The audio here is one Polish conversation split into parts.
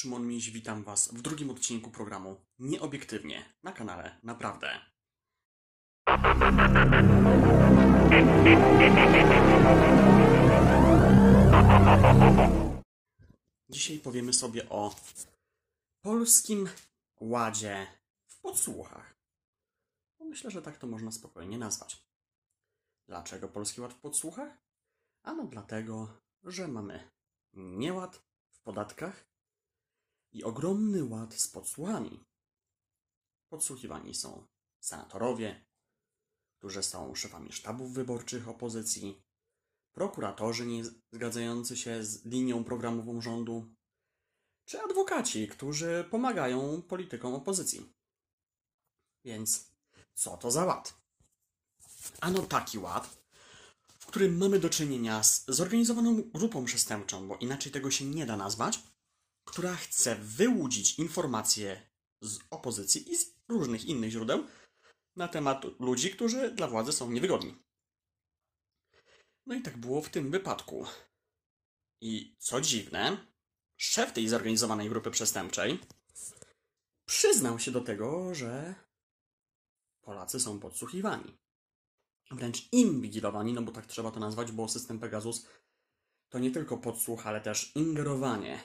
Szymon Miś, witam Was w drugim odcinku programu Nieobiektywnie na kanale Naprawdę. Dzisiaj powiemy sobie o polskim ładzie w podsłuchach. Myślę, że tak to można spokojnie nazwać. Dlaczego polski ład w podsłuchach? Ano dlatego, że mamy nieład w podatkach i ogromny ład z podsłuchami. Podsłuchiwani są senatorowie, którzy są szefami sztabów wyborczych opozycji, prokuratorzy nie zgadzający się z linią programową rządu, czy adwokaci, którzy pomagają politykom opozycji. Więc co to za ład? Ano taki ład, w którym mamy do czynienia z zorganizowaną grupą przestępczą, bo inaczej tego się nie da nazwać, która chce wyłudzić informacje z opozycji i z różnych innych źródeł na temat ludzi, którzy dla władzy są niewygodni. No i tak było w tym wypadku. I co dziwne, szef tej zorganizowanej grupy przestępczej przyznał się do tego, że Polacy są podsłuchiwani. Wręcz inwigilowani, no bo tak trzeba to nazwać, bo system Pegasus to nie tylko podsłuch, ale też ingerowanie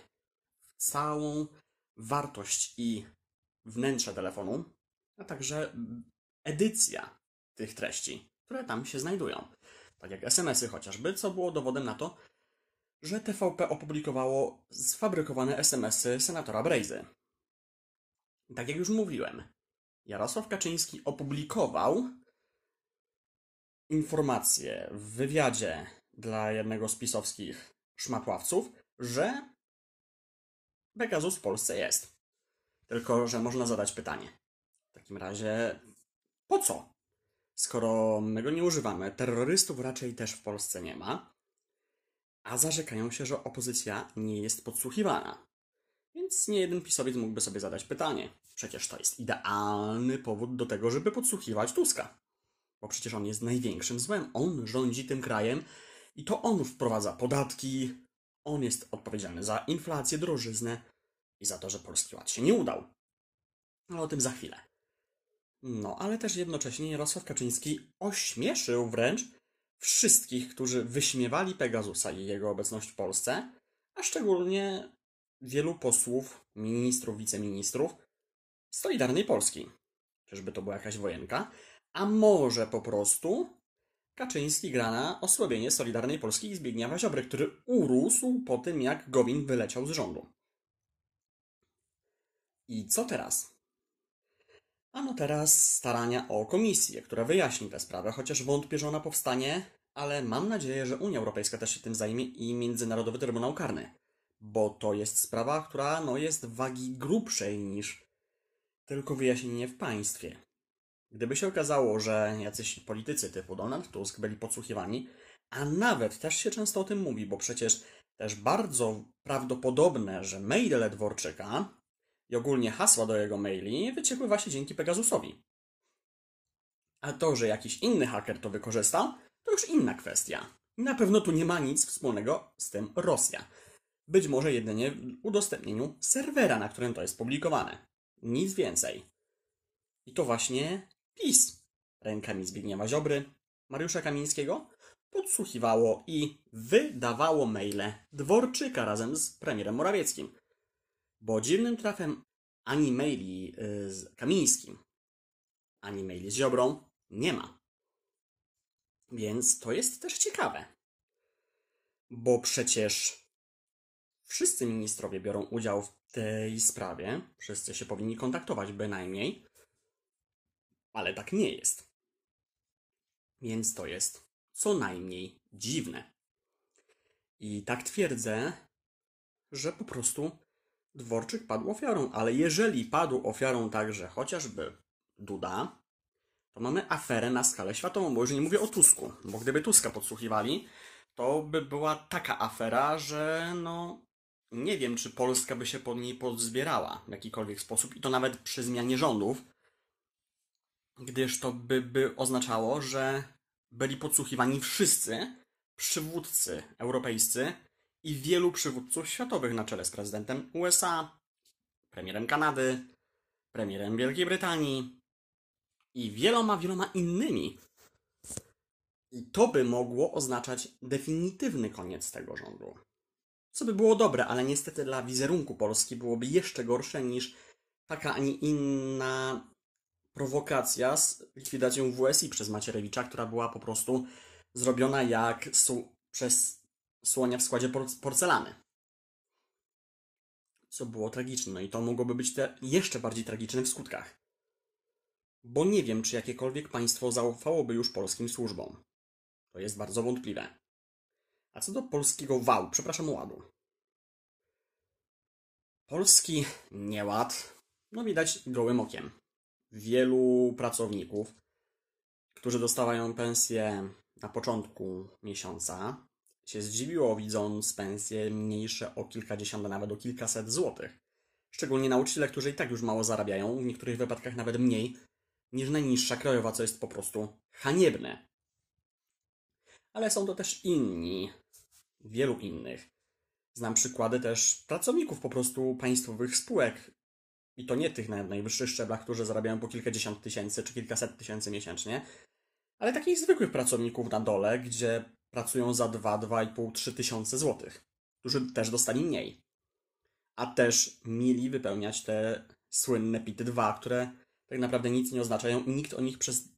całą wartość i wnętrze telefonu, a także edycja tych treści, które tam się znajdują. Tak jak SMS-y chociażby, co było dowodem na to, że TVP opublikowało sfabrykowane SMS-y senatora Brejzy. Tak jak już mówiłem, Jarosław Kaczyński opublikował informację w wywiadzie dla jednego z pisowskich szmatławców, że Pegasus w Polsce jest. Tylko, że można zadać pytanie. W takim razie, po co? Skoro my go nie używamy, terrorystów raczej też w Polsce nie ma, a zarzekają się, że opozycja nie jest podsłuchiwana. Więc nie jeden pisowiec mógłby sobie zadać pytanie. Przecież to jest idealny powód do tego, żeby podsłuchiwać Tuska. Bo przecież on jest największym złem. On rządzi tym krajem i to on wprowadza podatki. On jest odpowiedzialny za inflację, drożyznę i za to, że Polski Ład się nie udał. Ale o tym za chwilę. No, ale też jednocześnie Jarosław Kaczyński ośmieszył wręcz wszystkich, którzy wyśmiewali Pegasusa i jego obecność w Polsce, a szczególnie wielu posłów, ministrów, wiceministrów Solidarnej Polski. Czyżby to była jakaś wojenka? A może po prostu Kaczyński gra na osłabienie Solidarnej Polski i Zbigniewa Ziobry, który urósł po tym, jak Gowin wyleciał z rządu. I co teraz? Ano teraz starania o komisję, która wyjaśni tę sprawę, chociaż wątpię, że ona powstanie, ale mam nadzieję, że Unia Europejska też się tym zajmie i Międzynarodowy Trybunał Karny, bo to jest sprawa, która no, jest wagi grubszej niż tylko wyjaśnienie w państwie. Gdyby się okazało, że jacyś politycy typu Donald Tusk byli podsłuchiwani, a nawet też się często o tym mówi, bo przecież też bardzo prawdopodobne, że maile Dworczyka i ogólnie hasła do jego maili wyciekły właśnie dzięki Pegasusowi. A to, że jakiś inny haker to wykorzystał, to już inna kwestia. Na pewno tu nie ma nic wspólnego z tym Rosja. Być może jedynie w udostępnieniu serwera, na którym to jest publikowane. Nic więcej. I to właśnie PiS rękami Zbigniewa Ziobry, Mariusza Kamińskiego podsłuchiwało i wydawało maile Dworczyka razem z premierem Morawieckim. Bo dziwnym trafem ani maili y, z Kamińskim, ani maili z Ziobrą nie ma. Więc to jest też ciekawe. Bo przecież wszyscy ministrowie biorą udział w tej sprawie. Wszyscy się powinni kontaktować bynajmniej. Ale tak nie jest. Więc to jest co najmniej dziwne. I tak twierdzę, że po prostu Dworczyk padł ofiarą, ale jeżeli padł ofiarą także chociażby Duda, to mamy aferę na skalę światową, bo już nie mówię o Tusku, bo gdyby Tuska podsłuchiwali, to by była taka afera, że no nie wiem, czy Polska by się pod niej pozbierała w jakikolwiek sposób i to nawet przy zmianie rządów, gdyż to by, by oznaczało, że byli podsłuchiwani wszyscy przywódcy europejscy i wielu przywódców światowych na czele z prezydentem USA, premierem Kanady, premierem Wielkiej Brytanii i wieloma, wieloma innymi. I to by mogło oznaczać definitywny koniec tego rządu. Co by było dobre, ale niestety dla wizerunku Polski byłoby jeszcze gorsze niż taka, a nie inna prowokacja z likwidacją WSI przez Macierewicza, która była po prostu zrobiona jak przez słonia w składzie porcelany. Co było tragiczne. No i to mogłoby być jeszcze bardziej tragiczne w skutkach. Bo nie wiem, czy jakiekolwiek państwo zaufałoby już polskim służbom. To jest bardzo wątpliwe. A co do polskiego wału, przepraszam, ładu. Polski nieład, no widać gołym okiem. Wielu pracowników, którzy dostawają pensję na początku miesiąca, się zdziwiło, widząc pensje mniejsze o kilkadziesiąt, a nawet o kilkaset złotych. Szczególnie nauczyciele, którzy i tak już mało zarabiają, w niektórych wypadkach nawet mniej niż najniższa krajowa, co jest po prostu haniebne. Ale są to też inni, wielu innych. Znam przykłady też pracowników po prostu państwowych spółek. I to nie tych na najwyższych szczeblach, którzy zarabiają po kilkadziesiąt tysięcy czy kilkaset tysięcy miesięcznie, ale takich zwykłych pracowników na dole, gdzie pracują za 2, 2,5, 3 tysiące złotych, którzy też dostali mniej. A też mieli wypełniać te słynne PIT 2, które tak naprawdę nic nie oznaczają i nikt o nich przez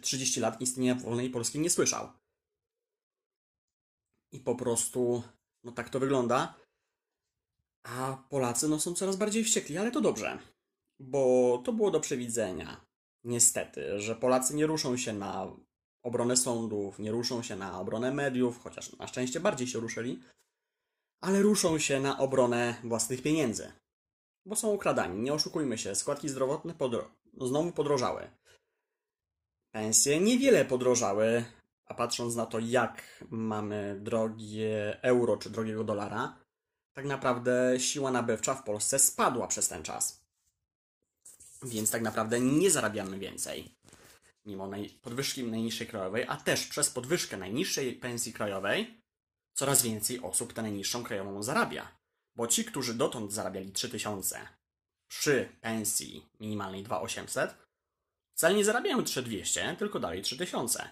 30 lat istnienia wolnej Polski nie słyszał. I po prostu, no tak to wygląda. A Polacy no, są coraz bardziej wściekli, ale to dobrze, bo to było do przewidzenia. Niestety, że Polacy nie ruszą się na obronę sądów, nie ruszą się na obronę mediów, chociaż na szczęście bardziej się ruszyli, ale ruszą się na obronę własnych pieniędzy. Bo są ukradani, nie oszukujmy się, składki zdrowotne podro no znowu podrożały. Pensje niewiele podrożały, a patrząc na to, jak mamy drogie euro czy drogiego dolara, tak naprawdę siła nabywcza w Polsce spadła przez ten czas. Więc tak naprawdę nie zarabiamy więcej. Mimo podwyżki najniższej krajowej, a też przez podwyżkę najniższej pensji krajowej, coraz więcej osób tę najniższą krajową zarabia. Bo ci, którzy dotąd zarabiali 3000 przy pensji minimalnej 2800, wcale nie zarabiają 3200, tylko dalej 3000.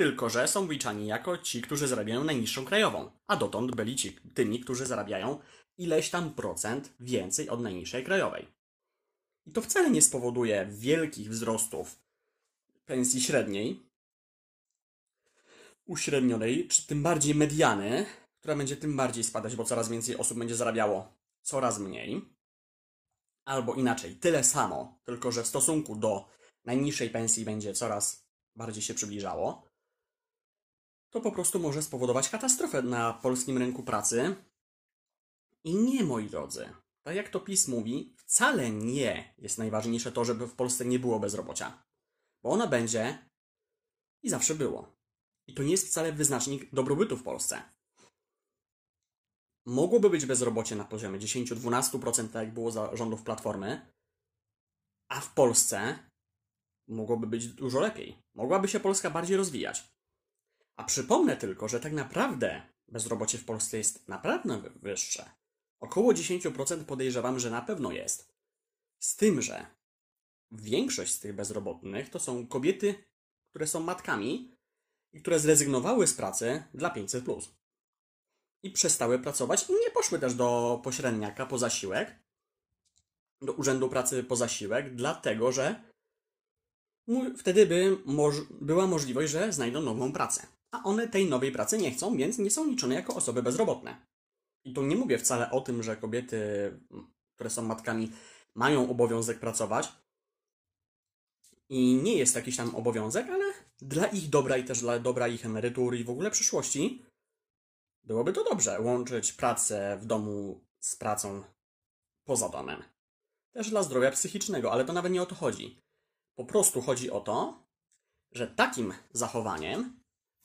Tylko, że są wliczani jako ci, którzy zarabiają najniższą krajową, a dotąd byli ci, tymi, którzy zarabiają ileś tam procent więcej od najniższej krajowej. I to wcale nie spowoduje wielkich wzrostów pensji średniej, uśrednionej, czy tym bardziej mediany, która będzie tym bardziej spadać, bo coraz więcej osób będzie zarabiało coraz mniej. Albo inaczej, tyle samo, tylko że w stosunku do najniższej pensji będzie coraz bardziej się przybliżało. To po prostu może spowodować katastrofę na polskim rynku pracy. I nie, moi drodzy, tak jak to PiS mówi, wcale nie jest najważniejsze to, żeby w Polsce nie było bezrobocia. Bo ona będzie i zawsze było. I to nie jest wcale wyznacznik dobrobytu w Polsce. Mogłoby być bezrobocie na poziomie 10-12%, tak jak było za rządów Platformy, a w Polsce mogłoby być dużo lepiej. Mogłaby się Polska bardziej rozwijać. A przypomnę tylko, że tak naprawdę bezrobocie w Polsce jest naprawdę wyższe. Około 10% podejrzewam, że na pewno jest. Z tym, że większość z tych bezrobotnych to są kobiety, które są matkami i które zrezygnowały z pracy dla 500. I przestały pracować i nie poszły też do pośredniaka po zasiłek, do urzędu pracy po zasiłek, dlatego że wtedy by moż była możliwość, że znajdą nową pracę. A one tej nowej pracy nie chcą, więc nie są liczone jako osoby bezrobotne. I tu nie mówię wcale o tym, że kobiety, które są matkami, mają obowiązek pracować. I nie jest jakiś tam obowiązek, ale dla ich dobra i też dla dobra ich emerytur i w ogóle przyszłości byłoby to dobrze łączyć pracę w domu z pracą poza domem. Też dla zdrowia psychicznego, ale to nawet nie o to chodzi. Po prostu chodzi o to, że takim zachowaniem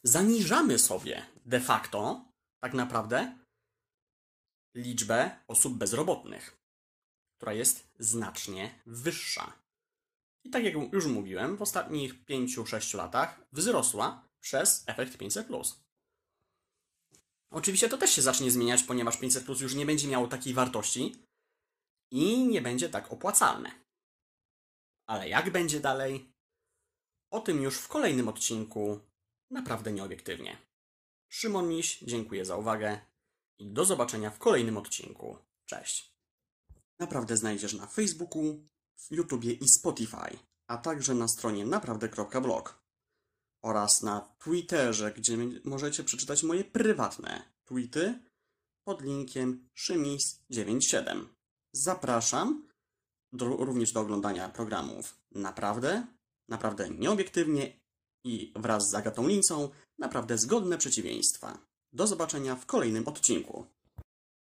zaniżamy sobie de facto, tak naprawdę, liczbę osób bezrobotnych, która jest znacznie wyższa. I tak jak już mówiłem, w ostatnich 5-6 latach wzrosła przez efekt 500. Oczywiście to też się zacznie zmieniać, ponieważ 500 już nie będzie miało takiej wartości i nie będzie tak opłacalne. Ale jak będzie dalej? O tym już w kolejnym odcinku, naprawdę nieobiektywnie. Szymon Miś, dziękuję za uwagę i do zobaczenia w kolejnym odcinku. Cześć. Naprawdę znajdziesz na Facebooku, w YouTubie i Spotify, a także na stronie naprawdę.blog oraz na Twitterze, gdzie możecie przeczytać moje prywatne tweety pod linkiem szymis97. Zapraszam do, również do oglądania programów Naprawdę, Naprawdę Nieobiektywnie i wraz z Agatą Lincą Naprawdę Zgodne Przeciwieństwa. Do zobaczenia w kolejnym odcinku.